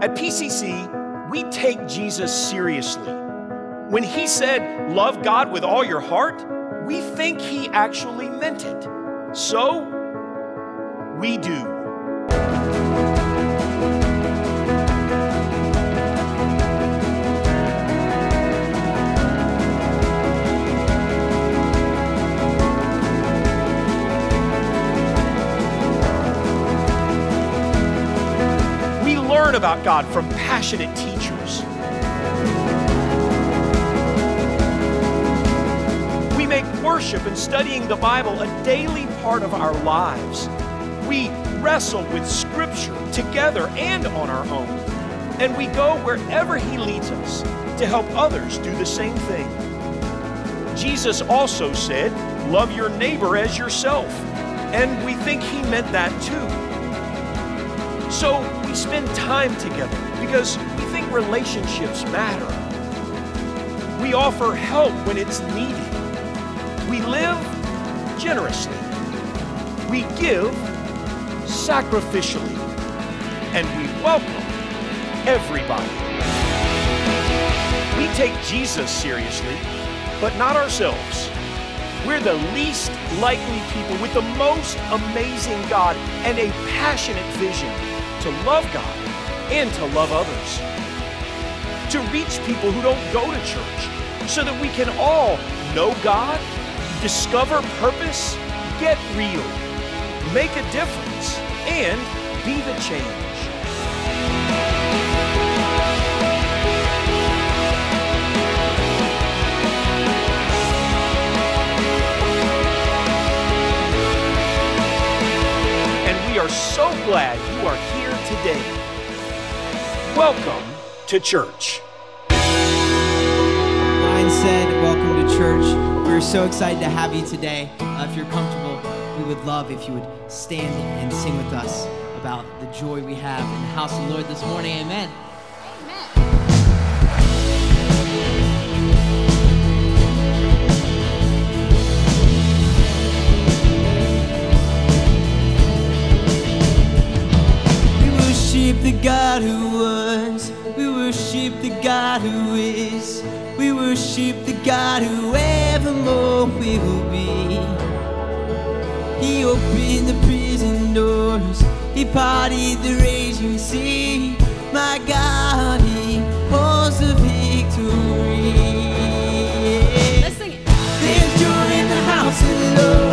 At PCC, we take Jesus seriously. When he said, Love God with all your heart, we think he actually meant it. So, we do. About God from passionate teachers. We make worship and studying the Bible a daily part of our lives. We wrestle with Scripture together and on our own. And we go wherever He leads us to help others do the same thing. Jesus also said, Love your neighbor as yourself. And we think He meant that too. So we spend time together because we think relationships matter. We offer help when it's needed. We live generously. We give sacrificially. And we welcome everybody. We take Jesus seriously, but not ourselves. We're the least likely people with the most amazing God and a passionate vision to love God and to love others. To reach people who don't go to church so that we can all know God, discover purpose, get real, make a difference, and be the change. Welcome to church. Ryan said, Welcome to church. We're so excited to have you today. Uh, if you're comfortable, we would love if you would stand and sing with us about the joy we have in the house of the Lord this morning. Amen. Worship the God who was. We worship the God who is. We worship the God who evermore we will be. He opened the prison doors. He parted the raging sea. My God, He holds the victory. Let's sing it. There's joy in the house of the Lord.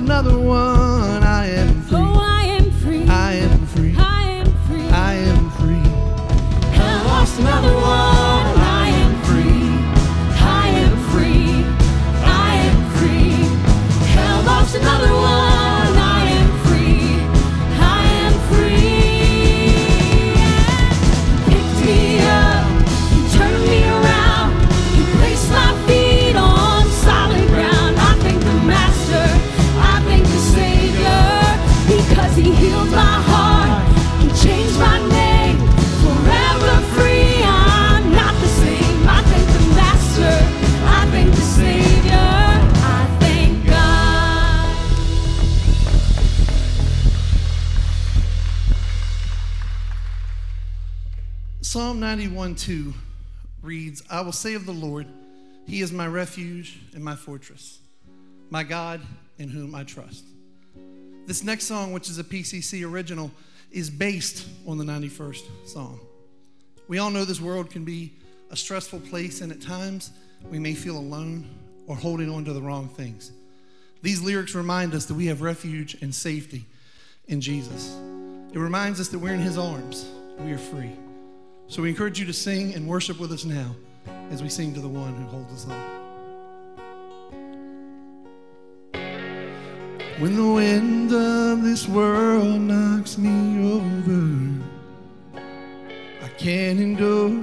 another one. 91 2 reads, I will say of the Lord, He is my refuge and my fortress, my God in whom I trust. This next song, which is a PCC original, is based on the 91st Psalm. We all know this world can be a stressful place, and at times we may feel alone or holding on to the wrong things. These lyrics remind us that we have refuge and safety in Jesus. It reminds us that we're in His arms, we are free. So we encourage you to sing and worship with us now as we sing to the one who holds us all. When the wind of this world knocks me over, I can't endure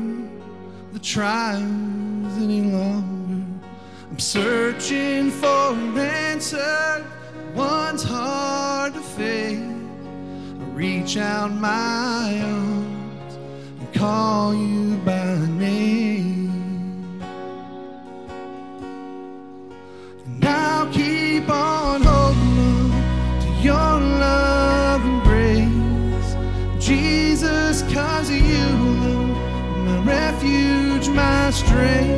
the trials any longer. I'm searching for an answer, one's hard to face. I reach out my call you by name. And I'll keep on holding on to your love and grace. Jesus, cause you alone, my refuge, my strength.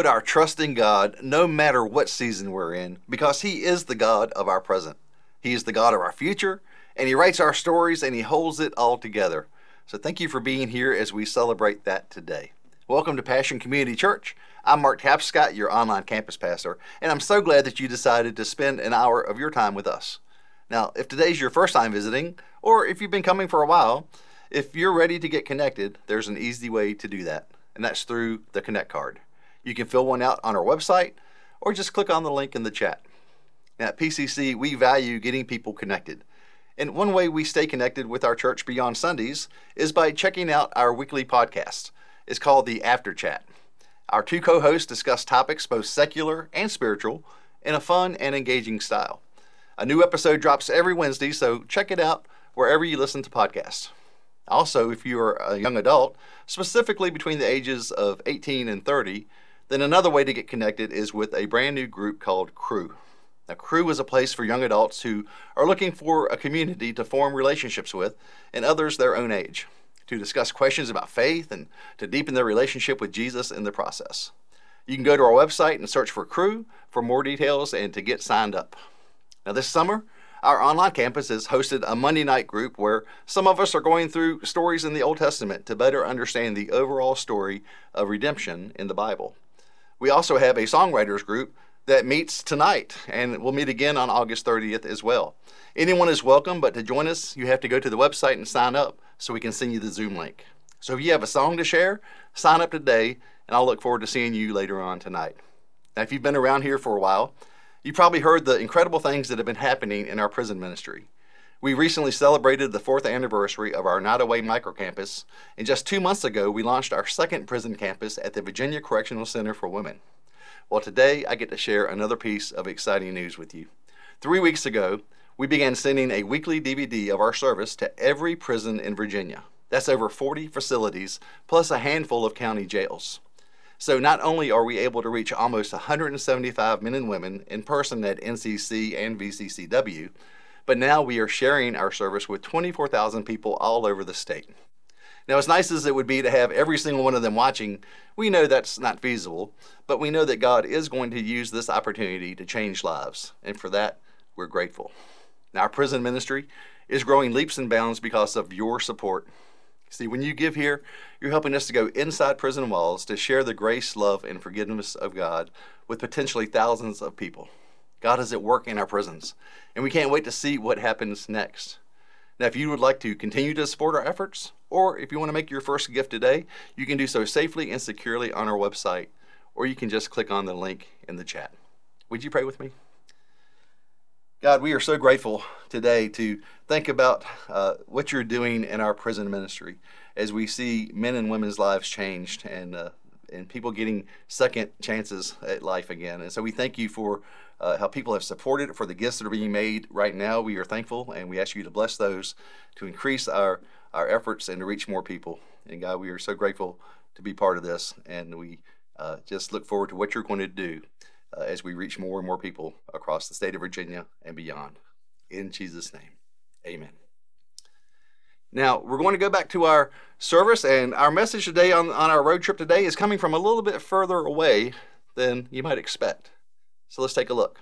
Put our trust in God no matter what season we're in because He is the God of our present. He is the God of our future, and He writes our stories and He holds it all together. So thank you for being here as we celebrate that today. Welcome to Passion Community Church. I'm Mark Tapscott, your online campus pastor, and I'm so glad that you decided to spend an hour of your time with us. Now, if today's your first time visiting, or if you've been coming for a while, if you're ready to get connected, there's an easy way to do that, and that's through the Connect card. You can fill one out on our website or just click on the link in the chat. At PCC, we value getting people connected. And one way we stay connected with our church beyond Sundays is by checking out our weekly podcast. It's called the After Chat. Our two co hosts discuss topics both secular and spiritual in a fun and engaging style. A new episode drops every Wednesday, so check it out wherever you listen to podcasts. Also, if you are a young adult, specifically between the ages of 18 and 30, then another way to get connected is with a brand new group called Crew. Now, Crew is a place for young adults who are looking for a community to form relationships with and others their own age, to discuss questions about faith and to deepen their relationship with Jesus in the process. You can go to our website and search for Crew for more details and to get signed up. Now, this summer, our online campus has hosted a Monday night group where some of us are going through stories in the Old Testament to better understand the overall story of redemption in the Bible. We also have a songwriters group that meets tonight and we'll meet again on August 30th as well. Anyone is welcome, but to join us, you have to go to the website and sign up so we can send you the Zoom link. So if you have a song to share, sign up today, and I'll look forward to seeing you later on tonight. Now, if you've been around here for a while, you probably heard the incredible things that have been happening in our prison ministry. We recently celebrated the fourth anniversary of our Nottoway microcampus, and just two months ago, we launched our second prison campus at the Virginia Correctional Center for Women. Well, today I get to share another piece of exciting news with you. Three weeks ago, we began sending a weekly DVD of our service to every prison in Virginia. That's over 40 facilities, plus a handful of county jails. So not only are we able to reach almost 175 men and women in person at NCC and VCCW, but now we are sharing our service with 24,000 people all over the state. Now, as nice as it would be to have every single one of them watching, we know that's not feasible, but we know that God is going to use this opportunity to change lives, and for that, we're grateful. Now, our prison ministry is growing leaps and bounds because of your support. See, when you give here, you're helping us to go inside prison walls to share the grace, love, and forgiveness of God with potentially thousands of people. God is at work in our prisons, and we can't wait to see what happens next. Now, if you would like to continue to support our efforts, or if you want to make your first gift today, you can do so safely and securely on our website, or you can just click on the link in the chat. Would you pray with me? God, we are so grateful today to think about uh, what you're doing in our prison ministry as we see men and women's lives changed and uh, and people getting second chances at life again. And so we thank you for uh, how people have supported for the gifts that are being made right now. We are thankful and we ask you to bless those to increase our our efforts and to reach more people. And God, we are so grateful to be part of this, and we uh, just look forward to what you're going to do uh, as we reach more and more people across the state of Virginia and beyond. In Jesus' name, amen. Now, we're going to go back to our service, and our message today on, on our road trip today is coming from a little bit further away than you might expect. So let's take a look.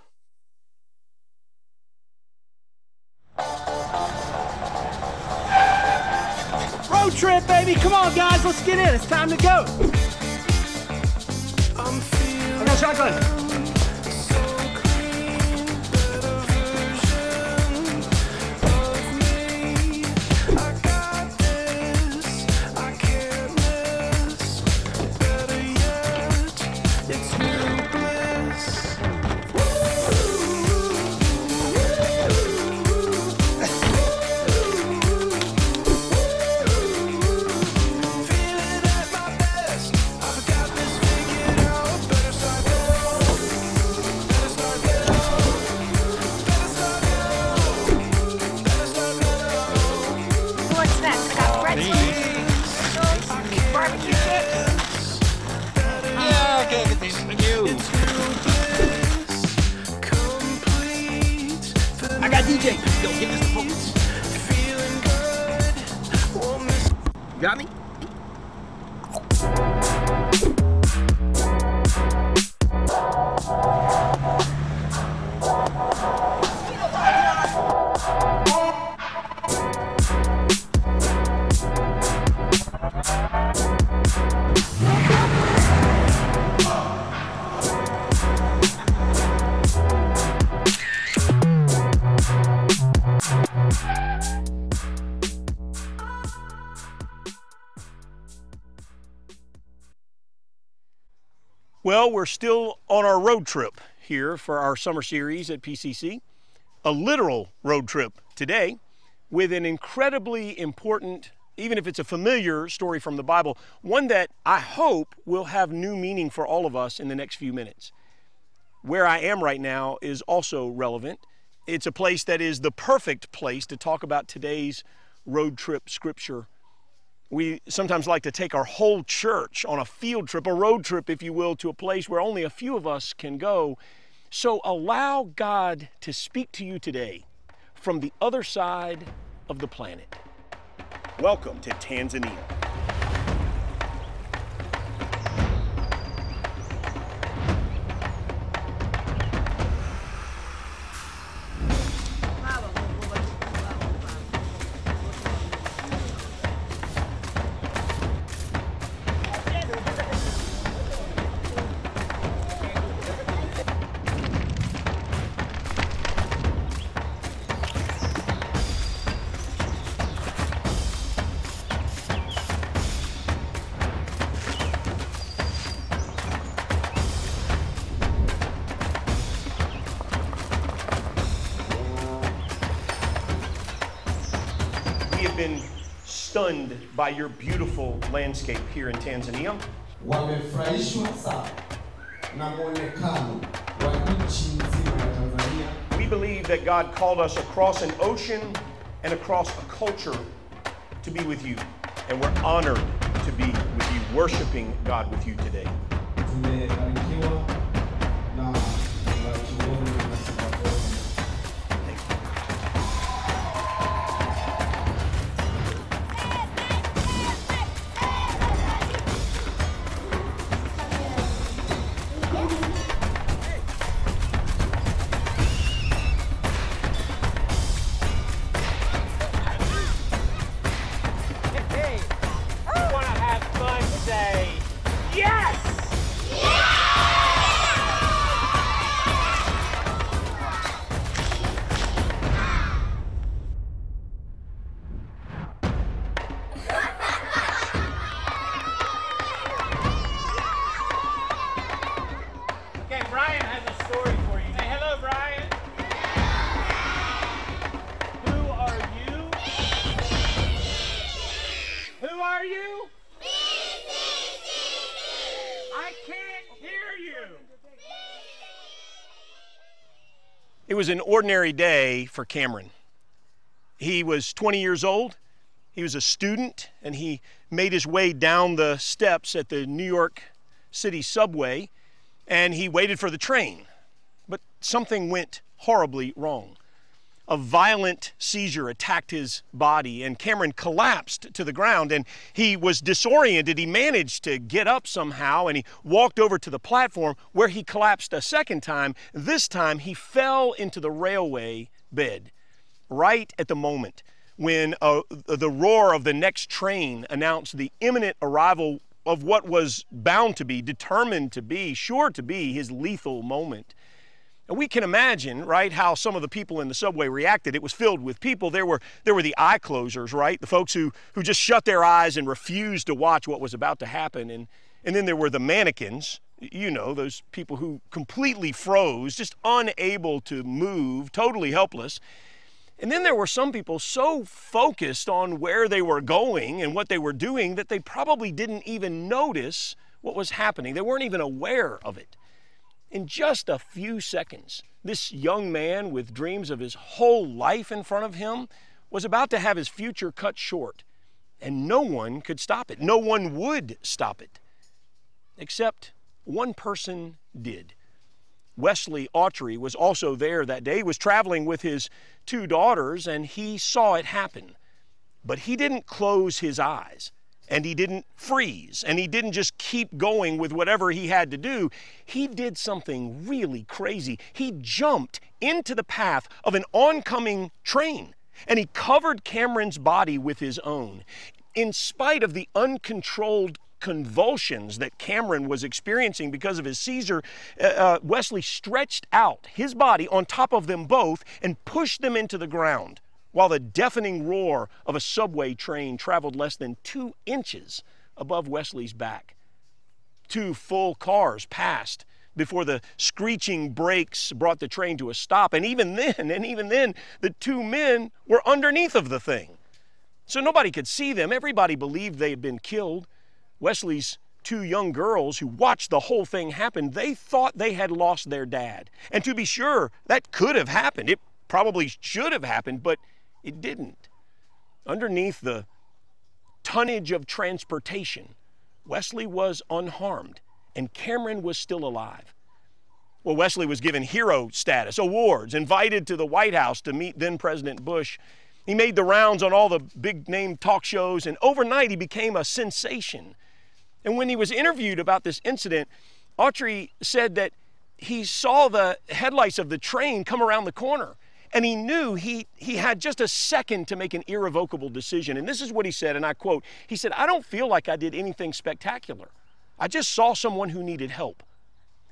Road trip, baby. Come on, guys. Let's get in. It's time to go. I got shotgun. We're still on our road trip here for our summer series at PCC. A literal road trip today with an incredibly important, even if it's a familiar story from the Bible, one that I hope will have new meaning for all of us in the next few minutes. Where I am right now is also relevant. It's a place that is the perfect place to talk about today's road trip scripture we sometimes like to take our whole church on a field trip, a road trip, if you will, to a place where only a few of us can go. So allow God to speak to you today from the other side of the planet. Welcome to Tanzania. By your beautiful landscape here in Tanzania. wamefurahishwa sana na mwonekano wa nchi nzima ya Tanzania. We believe that God called us across an ocean and across a culture to be with you. And we're honored to be with you, worshiping God with you today. Was an ordinary day for Cameron. He was 20 years old. He was a student, and he made his way down the steps at the New York City subway, and he waited for the train. But something went horribly wrong. A violent seizure attacked his body, and Cameron collapsed to the ground, and he was disoriented. He managed to get up somehow, and he walked over to the platform where he collapsed a second time. This time, he fell into the railway bed right at the moment when uh, the roar of the next train announced the imminent arrival of what was bound to be, determined to be, sure to be his lethal moment. And we can imagine, right, how some of the people in the subway reacted. It was filled with people. There were there were the eye closers, right? The folks who who just shut their eyes and refused to watch what was about to happen. And and then there were the mannequins, you know, those people who completely froze, just unable to move, totally helpless. And then there were some people so focused on where they were going and what they were doing that they probably didn't even notice what was happening. They weren't even aware of it. In just a few seconds, this young man with dreams of his whole life in front of him was about to have his future cut short, and no one could stop it. No one would stop it. Except one person did. Wesley Autrey was also there that day. He was traveling with his two daughters and he saw it happen. But he didn't close his eyes and he didn't freeze and he didn't just keep going with whatever he had to do. He did something really crazy. He jumped into the path of an oncoming train and he covered Cameron's body with his own. In spite of the uncontrolled convulsions that Cameron was experiencing because of his seizure, uh, uh, Wesley stretched out his body on top of them both and pushed them into the ground while the deafening roar of a subway train traveled less than two inches above Wesley's back. Two full cars passed before the screeching brakes brought the train to a stop. And even then, and even then, the two men were underneath of the thing. So nobody could see them. Everybody believed they had been killed. Wesley's two young girls who watched the whole thing happen, they thought they had lost their dad. And to be sure, that could have happened. It probably should have happened, but it didn't. Underneath the tonnage of transportation, Wesley was unharmed, and Cameron was still alive. Well, Wesley was given hero status, awards, invited to the White House to meet then President Bush. He made the rounds on all the big name talk shows, and overnight he became a sensation. And when he was interviewed about this incident, Autrey said that he saw the headlights of the train come around the corner and he knew he, he had just a second to make an irrevocable decision. And this is what he said, and I quote He said, I don't feel like I did anything spectacular. I just saw someone who needed help.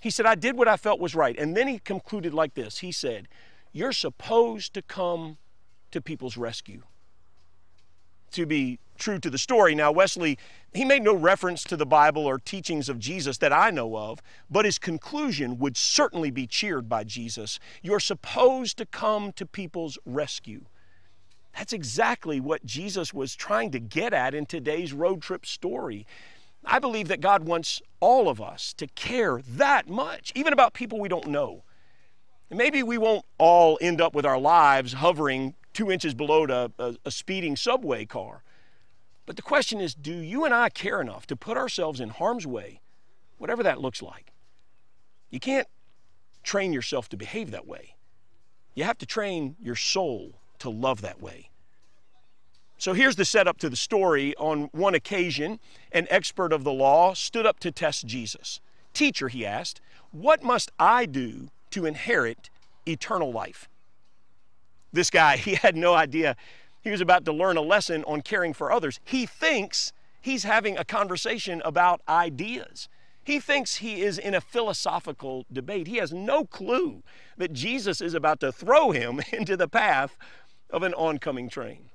He said, I did what I felt was right. And then he concluded like this He said, You're supposed to come to people's rescue. To be true to the story, now Wesley, he made no reference to the Bible or teachings of Jesus that I know of, but his conclusion would certainly be cheered by Jesus. You're supposed to come to people's rescue. That's exactly what Jesus was trying to get at in today's road trip story. I believe that God wants all of us to care that much, even about people we don't know. And maybe we won't all end up with our lives hovering two inches below the, a, a speeding subway car. But the question is do you and I care enough to put ourselves in harm's way, whatever that looks like? You can't train yourself to behave that way. You have to train your soul to love that way. So here's the setup to the story. On one occasion, an expert of the law stood up to test Jesus. Teacher, he asked, what must I do to inherit eternal life? This guy, he had no idea he was about to learn a lesson on caring for others. He thinks he's having a conversation about ideas. He thinks he is in a philosophical debate. He has no clue that Jesus is about to throw him into the path of an oncoming train.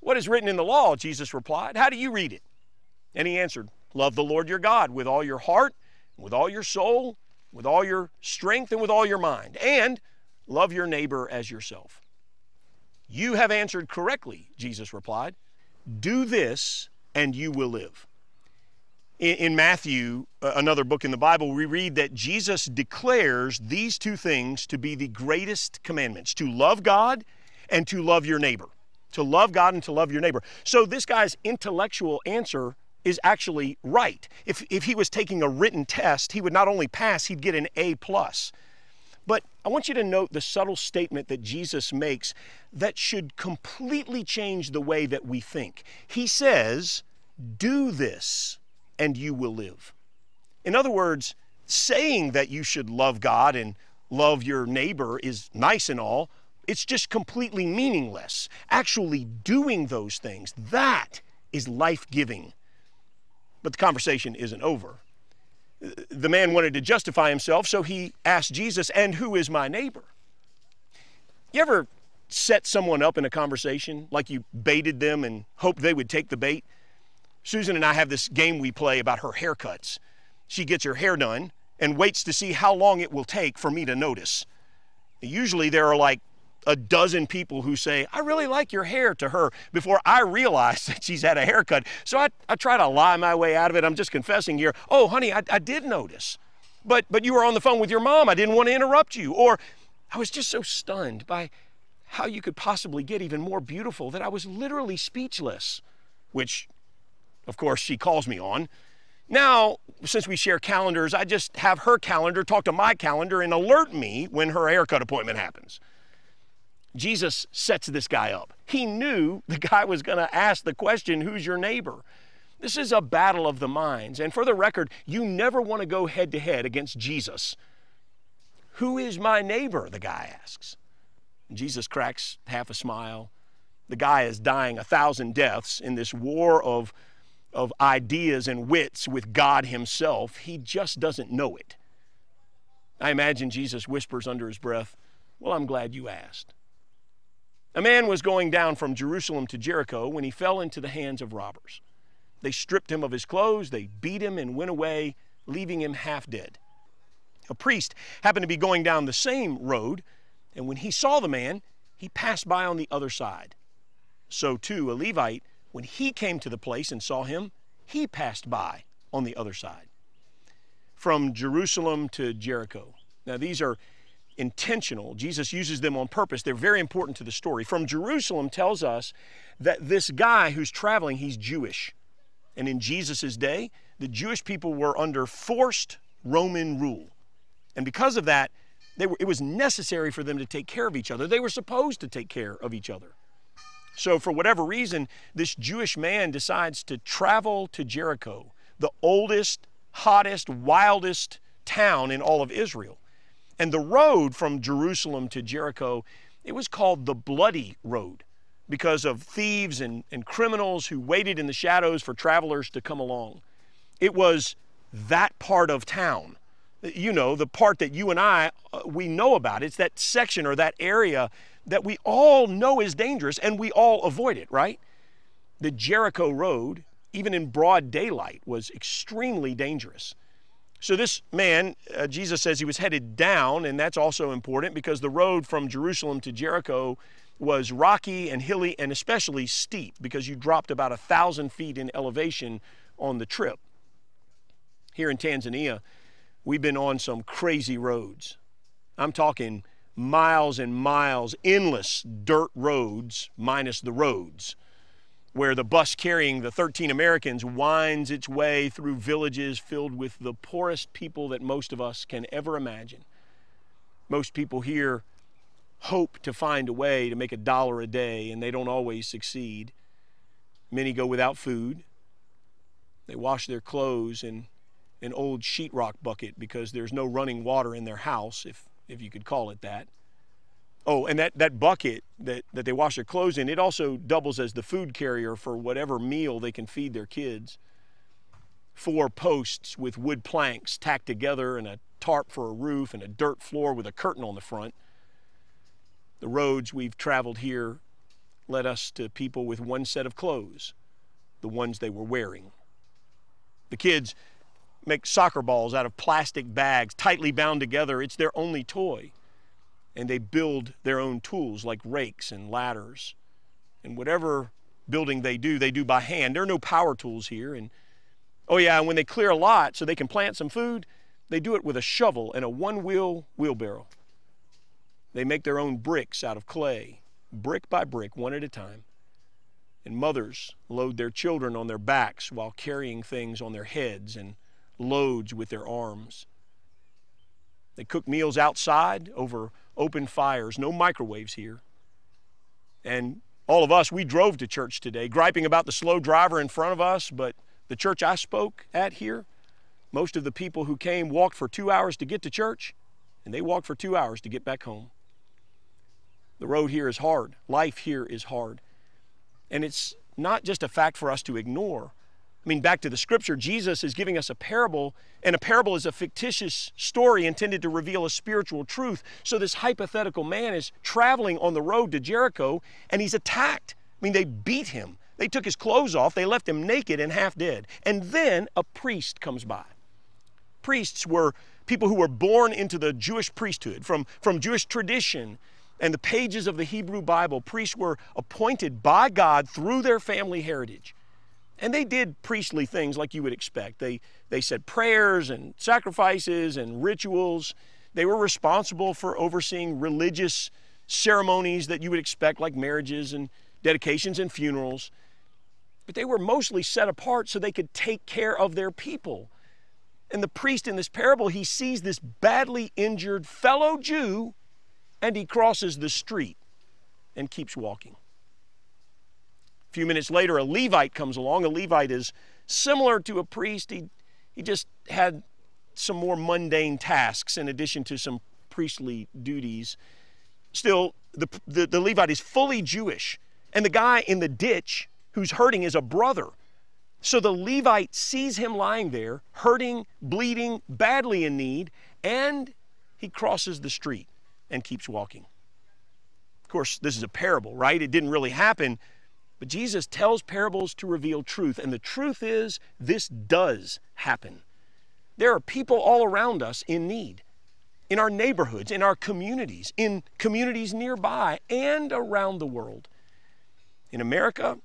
What is written in the law? Jesus replied. How do you read it? And he answered, Love the Lord your God with all your heart, with all your soul, with all your strength, and with all your mind, and love your neighbor as yourself. You have answered correctly, Jesus replied. Do this, and you will live. In, in Matthew, uh, another book in the Bible, we read that Jesus declares these two things to be the greatest commandments to love God and to love your neighbor. To love God and to love your neighbor. So, this guy's intellectual answer is actually right. If, if he was taking a written test, he would not only pass, he'd get an A. plus. I want you to note the subtle statement that Jesus makes that should completely change the way that we think. He says, Do this and you will live. In other words, saying that you should love God and love your neighbor is nice and all, it's just completely meaningless. Actually, doing those things, that is life giving. But the conversation isn't over. The man wanted to justify himself, so he asked Jesus, And who is my neighbor? You ever set someone up in a conversation like you baited them and hoped they would take the bait? Susan and I have this game we play about her haircuts. She gets her hair done and waits to see how long it will take for me to notice. Usually there are like a dozen people who say, I really like your hair to her before I realize that she's had a haircut. So I, I try to lie my way out of it. I'm just confessing here, oh, honey, I, I did notice. But, but you were on the phone with your mom. I didn't want to interrupt you. Or I was just so stunned by how you could possibly get even more beautiful that I was literally speechless, which, of course, she calls me on. Now, since we share calendars, I just have her calendar talk to my calendar and alert me when her haircut appointment happens. Jesus sets this guy up. He knew the guy was going to ask the question, Who's your neighbor? This is a battle of the minds. And for the record, you never want to go head to head against Jesus. Who is my neighbor? The guy asks. Jesus cracks half a smile. The guy is dying a thousand deaths in this war of, of ideas and wits with God Himself. He just doesn't know it. I imagine Jesus whispers under his breath, Well, I'm glad you asked. A man was going down from Jerusalem to Jericho when he fell into the hands of robbers. They stripped him of his clothes, they beat him, and went away, leaving him half dead. A priest happened to be going down the same road, and when he saw the man, he passed by on the other side. So too, a Levite, when he came to the place and saw him, he passed by on the other side. From Jerusalem to Jericho. Now, these are intentional. Jesus uses them on purpose. They're very important to the story. From Jerusalem tells us that this guy who's traveling, he's Jewish. And in Jesus' day, the Jewish people were under forced Roman rule. And because of that, were, it was necessary for them to take care of each other. They were supposed to take care of each other. So, for whatever reason, this Jewish man decides to travel to Jericho, the oldest, hottest, wildest town in all of Israel. And the road from Jerusalem to Jericho, it was called the Bloody Road because of thieves and, and criminals who waited in the shadows for travelers to come along. It was that part of town. You know, the part that you and I, uh, we know about. It's that section or that area that we all know is dangerous and we all avoid it, right? The Jericho Road, even in broad daylight, was extremely dangerous. So, this man, uh, Jesus says he was headed down, and that's also important because the road from Jerusalem to Jericho was rocky and hilly and especially steep because you dropped about a thousand feet in elevation on the trip. Here in Tanzania, we've been on some crazy roads. I'm talking miles and miles, endless dirt roads, minus the roads, where the bus carrying the 13 Americans winds its way through villages filled with the poorest people that most of us can ever imagine. Most people here hope to find a way to make a dollar a day, and they don't always succeed. Many go without food. They wash their clothes in an old sheetrock bucket because there's no running water in their house, if, if you could call it that. Oh, and that, that bucket that, that they wash their clothes in, it also doubles as the food carrier for whatever meal they can feed their kids. Four posts with wood planks tacked together and a tarp for a roof and a dirt floor with a curtain on the front. The roads we've traveled here led us to people with one set of clothes, the ones they were wearing. The kids make soccer balls out of plastic bags tightly bound together. It's their only toy. And they build their own tools like rakes and ladders. And whatever building they do, they do by hand. There are no power tools here. And oh, yeah, and when they clear a lot so they can plant some food, they do it with a shovel and a one wheel wheelbarrow. They make their own bricks out of clay, brick by brick, one at a time. And mothers load their children on their backs while carrying things on their heads and loads with their arms. They cook meals outside over open fires, no microwaves here. And all of us, we drove to church today, griping about the slow driver in front of us, but the church I spoke at here, most of the people who came walked for two hours to get to church, and they walked for two hours to get back home. The road here is hard. Life here is hard. And it's not just a fact for us to ignore. I mean, back to the scripture, Jesus is giving us a parable, and a parable is a fictitious story intended to reveal a spiritual truth. So, this hypothetical man is traveling on the road to Jericho, and he's attacked. I mean, they beat him. They took his clothes off, they left him naked and half dead. And then a priest comes by. Priests were people who were born into the Jewish priesthood, from, from Jewish tradition and the pages of the Hebrew Bible, priests were appointed by God through their family heritage. And they did priestly things like you would expect. They, they said prayers and sacrifices and rituals. They were responsible for overseeing religious ceremonies that you would expect, like marriages and dedications and funerals. But they were mostly set apart so they could take care of their people. And the priest in this parable, he sees this badly injured fellow Jew and he crosses the street and keeps walking. Few minutes later, a Levite comes along. A Levite is similar to a priest, he, he just had some more mundane tasks in addition to some priestly duties. Still, the, the, the Levite is fully Jewish, and the guy in the ditch who's hurting is a brother. So the Levite sees him lying there, hurting, bleeding, badly in need, and he crosses the street and keeps walking. Of course, this is a parable, right? It didn't really happen, but Jesus tells parables to reveal truth, and the truth is this does happen. There are people all around us in need, in our neighborhoods, in our communities, in communities nearby, and around the world. In America,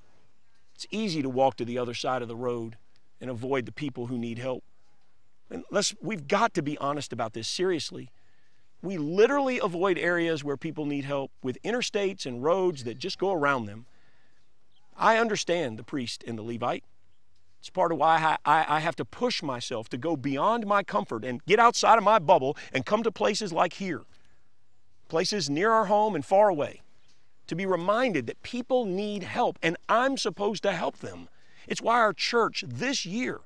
it's easy to walk to the other side of the road and avoid the people who need help. And let's, we've got to be honest about this seriously. We literally avoid areas where people need help with interstates and roads that just go around them. I understand the priest and the Levite. It's part of why I, I, have to push myself to go beyond my comfort and get outside of my bubble and come to places like here, places near our home and far away, to be reminded that people need help and I'm supposed to help them. It's why our church this year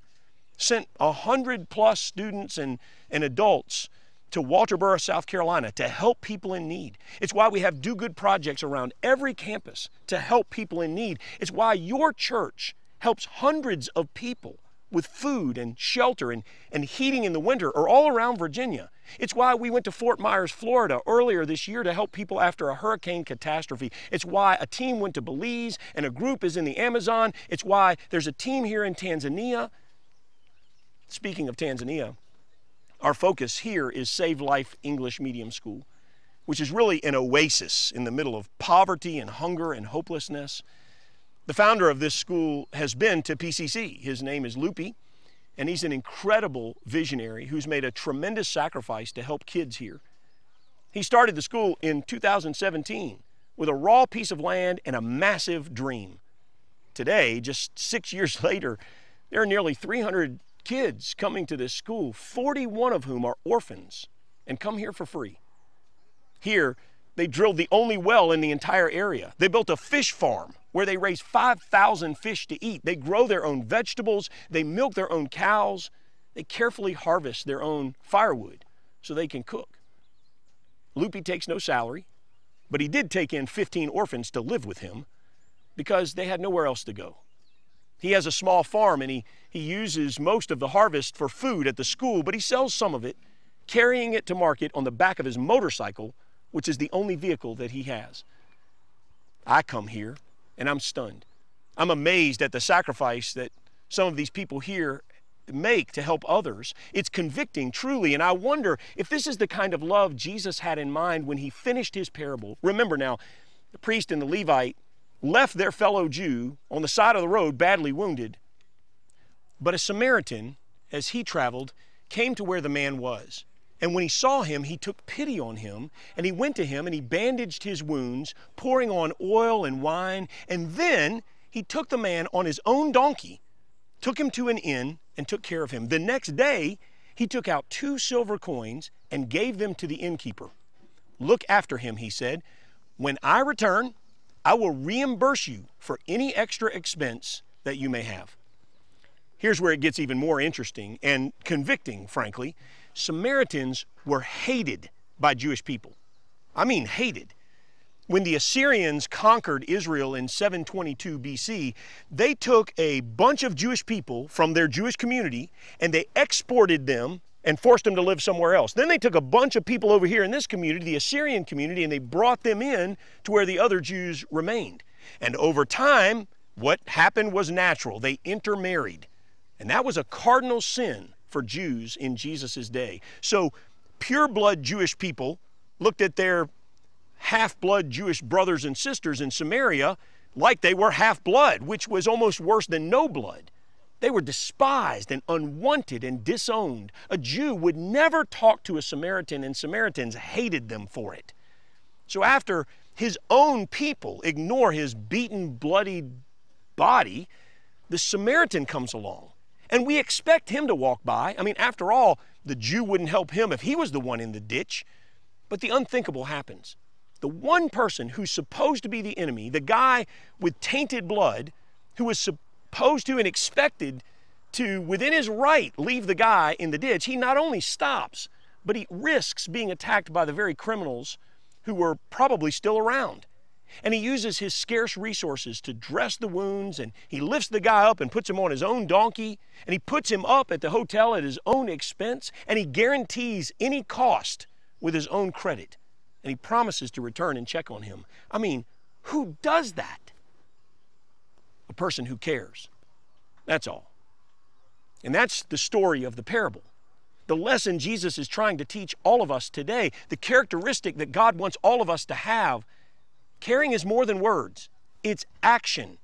sent a hundred plus students and, and adults to Walterboro, South Carolina to help people in need. It's why we have do good projects around every campus to help people in need. It's why your church helps hundreds of people with food and shelter and, and heating in the winter or all around Virginia. It's why we went to Fort Myers, Florida earlier this year to help people after a hurricane catastrophe. It's why a team went to Belize and a group is in the Amazon. It's why there's a team here in Tanzania. Speaking of Tanzania, our focus here is Save Life English Medium School. which is really an oasis in the middle of poverty and hunger and hopelessness. The founder of this school has been to PCC. His name is Loopy, and he's an incredible visionary who's made a tremendous sacrifice to help kids here. He started the school in 2017 with a raw piece of land and a massive dream. Today, just six years later, there are nearly 300 kids coming to this school, 41 of whom are orphans and come here for free. Here, they drilled the only well in the entire area. They built a fish farm where they raise 5,000 fish to eat. They grow their own vegetables, they milk their own cows, they carefully harvest their own firewood so they can cook. Loopy takes no salary, but he did take in 15 orphans to live with him because they had nowhere else to go. He has a small farm and he, he uses most of the harvest for food at the school, but he sells some of it, carrying it to market on the back of his motorcycle, which is the only vehicle that he has. I come here and I'm stunned. I'm amazed at the sacrifice that some of these people here make to help others. It's convicting, truly, and I wonder if this is the kind of love Jesus had in mind when he finished his parable. Remember now, the priest and the Levite left their fellow Jew on the side of the road badly wounded, but a Samaritan, as he traveled, came to where the man was. And when he saw him, he took pity on him, and he went to him and he bandaged his wounds, pouring on oil and wine. And then he took the man on his own donkey, took him to an inn, and took care of him. The next day, he took out two silver coins and gave them to the innkeeper. Look after him, he said. When I return, I will reimburse you for any extra expense that you may have. Here's where it gets even more interesting and convicting, frankly. Samaritans were hated by Jewish people. I mean, hated. When the Assyrians conquered Israel in 722 BC, they took a bunch of Jewish people from their Jewish community and they exported them and forced them to live somewhere else. Then they took a bunch of people over here in this community, the Assyrian community, and they brought them in to where the other Jews remained. And over time, what happened was natural. They intermarried. And that was a cardinal sin for Jews in Jesus' day. So, pure blood Jewish people looked at their half blood Jewish brothers and sisters in Samaria like they were half blood, which was almost worse than no blood. They were despised and unwanted and disowned. A Jew would never talk to a Samaritan, and Samaritans hated them for it. So, after his own people ignore his beaten, bloodied body, the Samaritan comes along and we expect him to walk by. I mean, after all, the Jew wouldn't help him if he was the one in the ditch. But the unthinkable happens. The one person who's supposed to be the enemy, the guy with tainted blood, who was supposed to and expected to, within his right, leave the guy in the ditch, he not only stops, but he risks being attacked by the very criminals who were probably still around. And he uses his scarce resources to dress the wounds, and he lifts the guy up and puts him on his own donkey, and he puts him up at the hotel at his own expense, and he guarantees any cost with his own credit. And he promises to return and check on him. I mean, who does that? A person who cares. That's all. And that's the story of the parable. The lesson Jesus is trying to teach all of us today, the characteristic that God wants all of us to have Caring is more than words, it's action.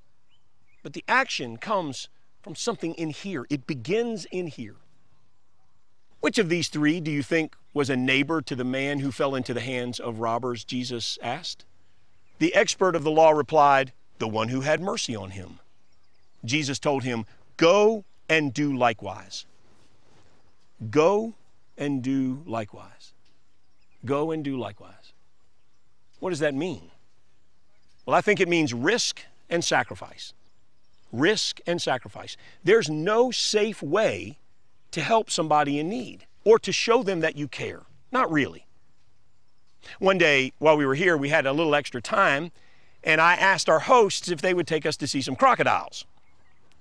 But the action comes from something in here, it begins in here. Which of these three do you think was a neighbor to the man who fell into the hands of robbers? Jesus asked. The expert of the law replied, The one who had mercy on him. Jesus told him, Go and do likewise. Go and do likewise. Go and do likewise. What does that mean? Well, I think it means risk and sacrifice. Risk and sacrifice. There's no safe way to help somebody in need or to show them that you care. Not really. One day while we were here, we had a little extra time, and I asked our hosts if they would take us to see some crocodiles.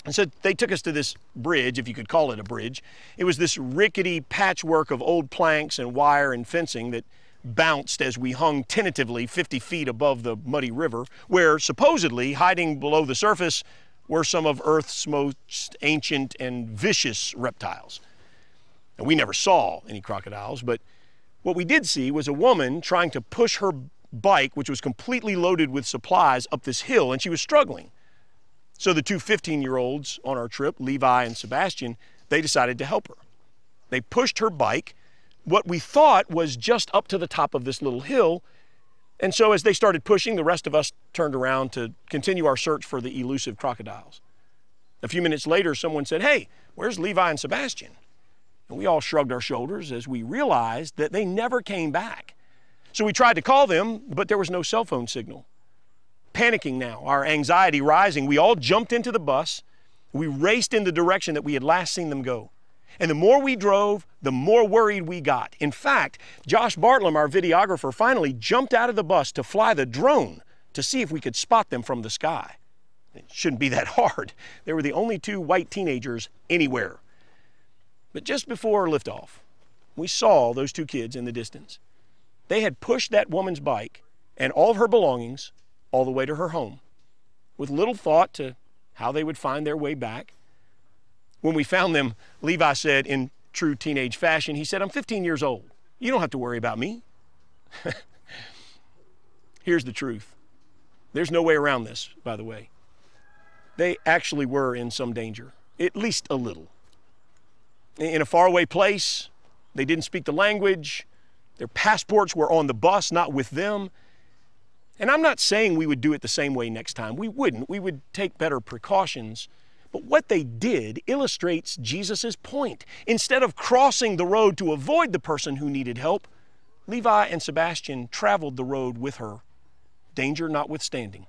And so they took us to this bridge, if you could call it a bridge. It was this rickety patchwork of old planks and wire and fencing that bounced as we hung tentatively 50 feet above the muddy river, where supposedly hiding below the surface were some of Earth's most ancient and vicious reptiles. And we never saw any crocodiles, but What we did see was a woman trying to push her bike, which was completely loaded with supplies, up this hill, and she was struggling. So the two 15 year olds on our trip, Levi and Sebastian, they decided to help her. They pushed her bike, what we thought was just up to the top of this little hill. And so as they started pushing, the rest of us turned around to continue our search for the elusive crocodiles. A few minutes later, someone said, Hey, where's Levi and Sebastian? And we all shrugged our shoulders as we realized that they never came back. So we tried to call them, but there was no cell phone signal. Panicking now, our anxiety rising, we all jumped into the bus. We raced in the direction that we had last seen them go. And the more we drove, the more worried we got. In fact, Josh Bartlam, our videographer, finally jumped out of the bus to fly the drone to see if we could spot them from the sky. It shouldn't be that hard. They were the only two white teenagers anywhere. But just before liftoff, we saw those two kids in the distance. They had pushed that woman's bike and all of her belongings all the way to her home with little thought to how they would find their way back. When we found them, Levi said in true teenage fashion, he said, I'm 15 years old. You don't have to worry about me. Here's the truth there's no way around this, by the way. They actually were in some danger, at least a little. In a faraway place, they didn't speak the language, their passports were on the bus, not with them. And I'm not saying we would do it the same way next time. We wouldn't. We would take better precautions. But what they did illustrates Jesus' point. Instead of crossing the road to avoid the person who needed help, Levi and Sebastian traveled the road with her, danger notwithstanding.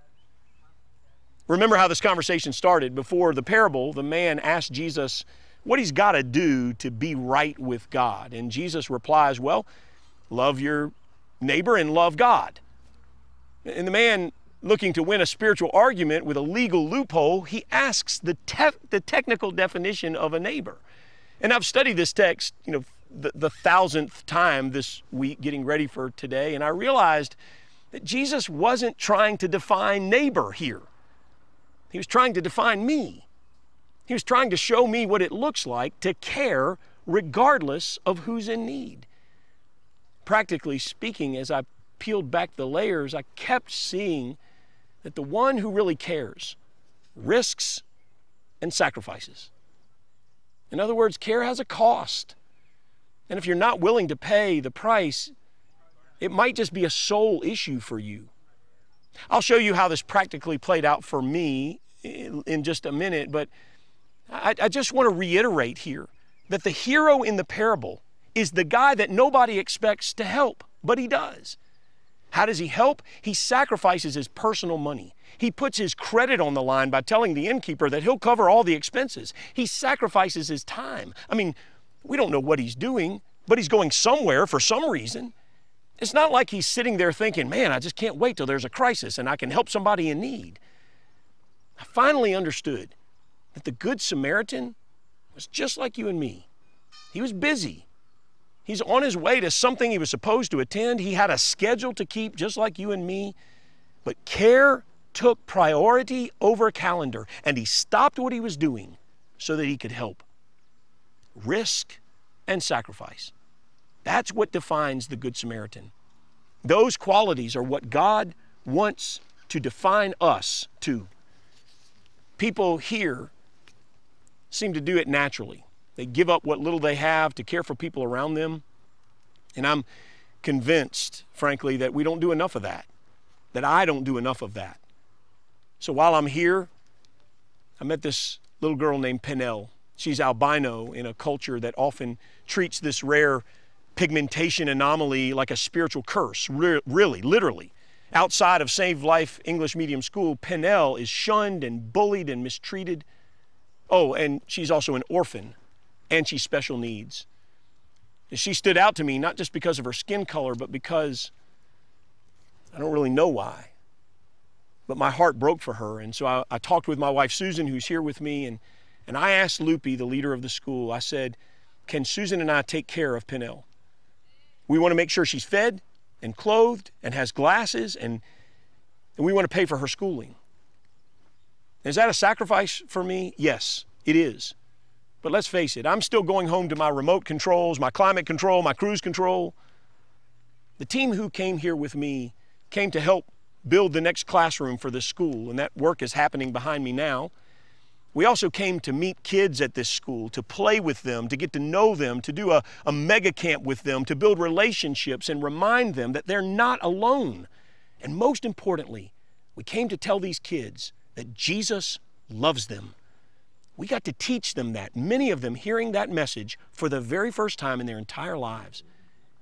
Remember how this conversation started. Before the parable, the man asked Jesus what he's got to do to be right with God. And Jesus replies, Well, love your neighbor and love God. And the man looking to win a spiritual argument with a legal loophole, he asks the, te- the technical definition of a neighbor. And I've studied this text, you know, the, the thousandth time this week getting ready for today, and I realized that Jesus wasn't trying to define neighbor here. He was trying to define me. He was trying to show me what it looks like to care regardless of who's in need. Practically speaking, as I peeled back the layers, I kept seeing that the one who really cares risks and sacrifices. In other words, care has a cost. And if you're not willing to pay the price, it might just be a soul issue for you. I'll show you how this practically played out for me in just a minute, but I, I just want to reiterate here that the hero in the parable is the guy that nobody expects to help, but he does. How does he help? He sacrifices his personal money. He puts his credit on the line by telling the innkeeper that he'll cover all the expenses. He sacrifices his time. I mean, we don't know what he's doing, but he's going somewhere for some reason. It's not like he's sitting there thinking, man, I just can't wait till there's a crisis and I can help somebody in need. I finally understood that the Good Samaritan was just like you and me. He was busy. He's on his way to something he was supposed to attend. He had a schedule to keep, just like you and me. But care took priority over calendar, and he stopped what he was doing so that he could help. Risk and sacrifice. That's what defines the Good Samaritan. Those qualities are what God wants to define us to. People here seem to do it naturally. They give up what little they have to care for people around them. And I'm convinced, frankly, that we don't do enough of that, that I don't do enough of that. So while I'm here, I met this little girl named Penel. She's albino in a culture that often treats this rare pigmentation anomaly like a spiritual curse, Re- really, literally. Outside of Save Life English Medium School, Penel is shunned and bullied and mistreated. Oh, and she's also an orphan and she's special needs. She stood out to me not just because of her skin color, but because I don't really know why. But my heart broke for her. And so I, I talked with my wife, Susan, who's here with me, and, and I asked Loopy, the leader of the school, I said, Can Susan and I take care of Penel? We want to make sure she's fed and clothed and has glasses, and, and we want to pay for her schooling. Is that a sacrifice for me? Yes, it is. But let's face it, I'm still going home to my remote controls, my climate control, my cruise control. The team who came here with me came to help build the next classroom for this school, and that work is happening behind me now. We also came to meet kids at this school, to play with them, to get to know them, to do a, a mega camp with them, to build relationships and remind them that they're not alone. And most importantly, we came to tell these kids that Jesus loves them. We got to teach them that, many of them hearing that message for the very first time in their entire lives.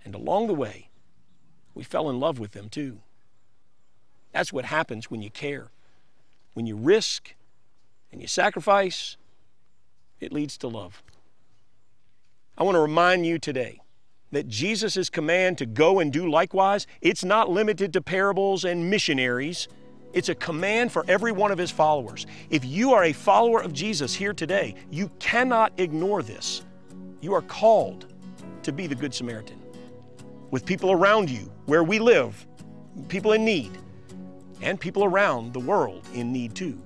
And along the way, we fell in love with them too. That's what happens when you care. When you risk and you sacrifice, it leads to love. I want to remind you today that Jesus' command to go and do likewise, it's not limited to parables and missionaries. It's a command for every one of his followers. If you are a follower of Jesus here today, you cannot ignore this. You are called to be the Good Samaritan with people around you, where we live, people in need, and people around the world in need too.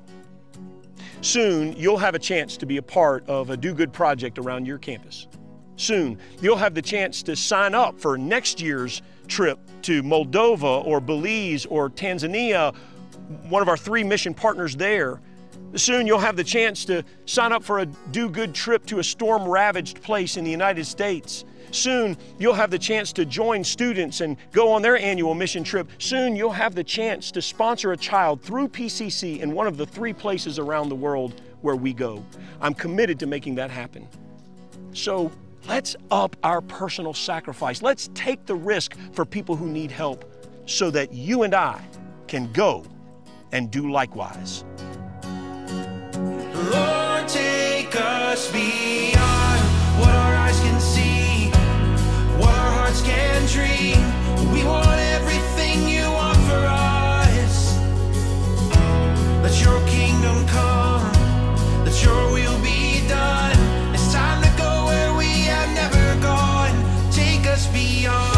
Soon, you'll have a chance to be a part of a do good project around your campus. Soon, you'll have the chance to sign up for next year's trip to Moldova or Belize or Tanzania, one of our three mission partners there. Soon, you'll have the chance to sign up for a do good trip to a storm ravaged place in the United States. Soon, you'll have the chance to join students and go on their annual mission trip. Soon, you'll have the chance to sponsor a child through PCC in one of the three places around the world where we go. I'm committed to making that happen. So, let's up our personal sacrifice. Let's take the risk for people who need help so that you and I can go and do likewise. Lord, take us beyond what our eyes can see, what our hearts can dream. We want everything you want for us. Let your kingdom come, let your will be done. It's time to go where we have never gone. Take us beyond.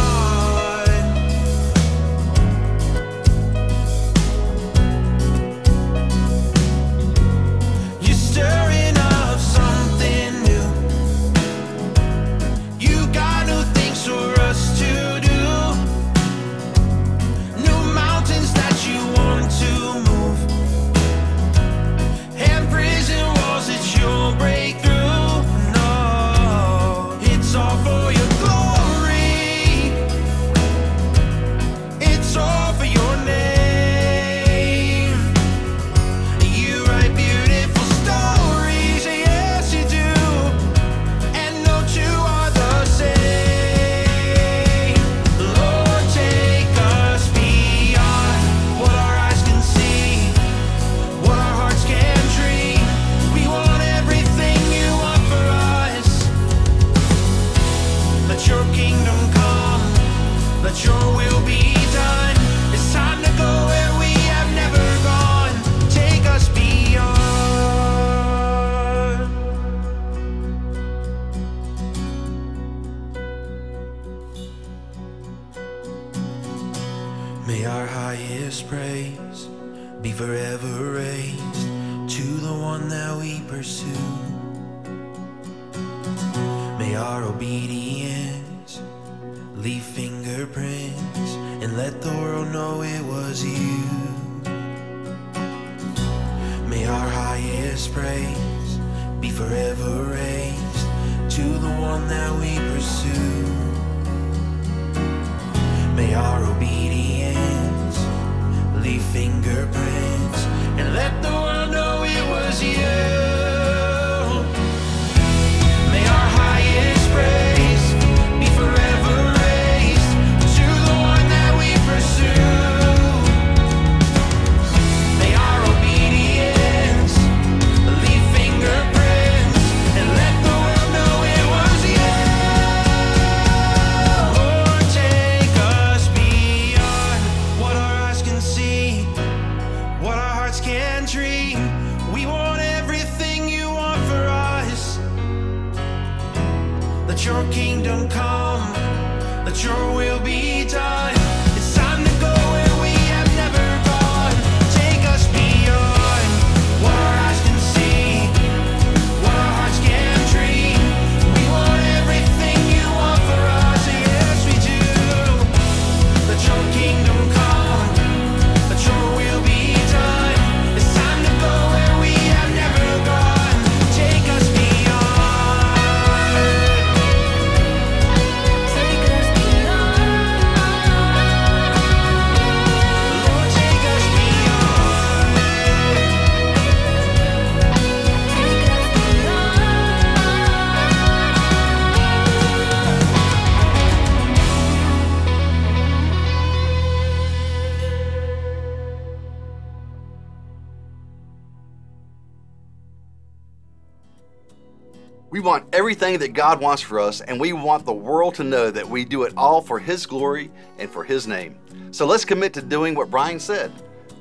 Everything that God wants for us, and we want the world to know that we do it all for His glory and for His name. So let's commit to doing what Brian said.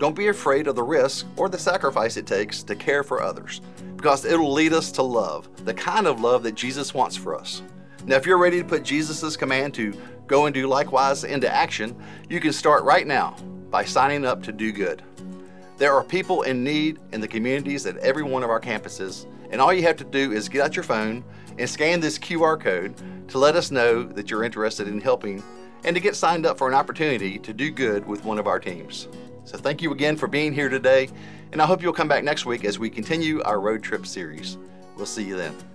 Don't be afraid of the risk or the sacrifice it takes to care for others, because it'll lead us to love, the kind of love that Jesus wants for us. Now, if you're ready to put Jesus' command to go and do likewise into action, you can start right now by signing up to do good. There are people in need in the communities at every one of our campuses, and all you have to do is get out your phone and scan this QR code to let us know that you're interested in helping and to get signed up for an opportunity to do good with one of our teams. So, thank you again for being here today, and I hope you'll come back next week as we continue our road trip series. We'll see you then.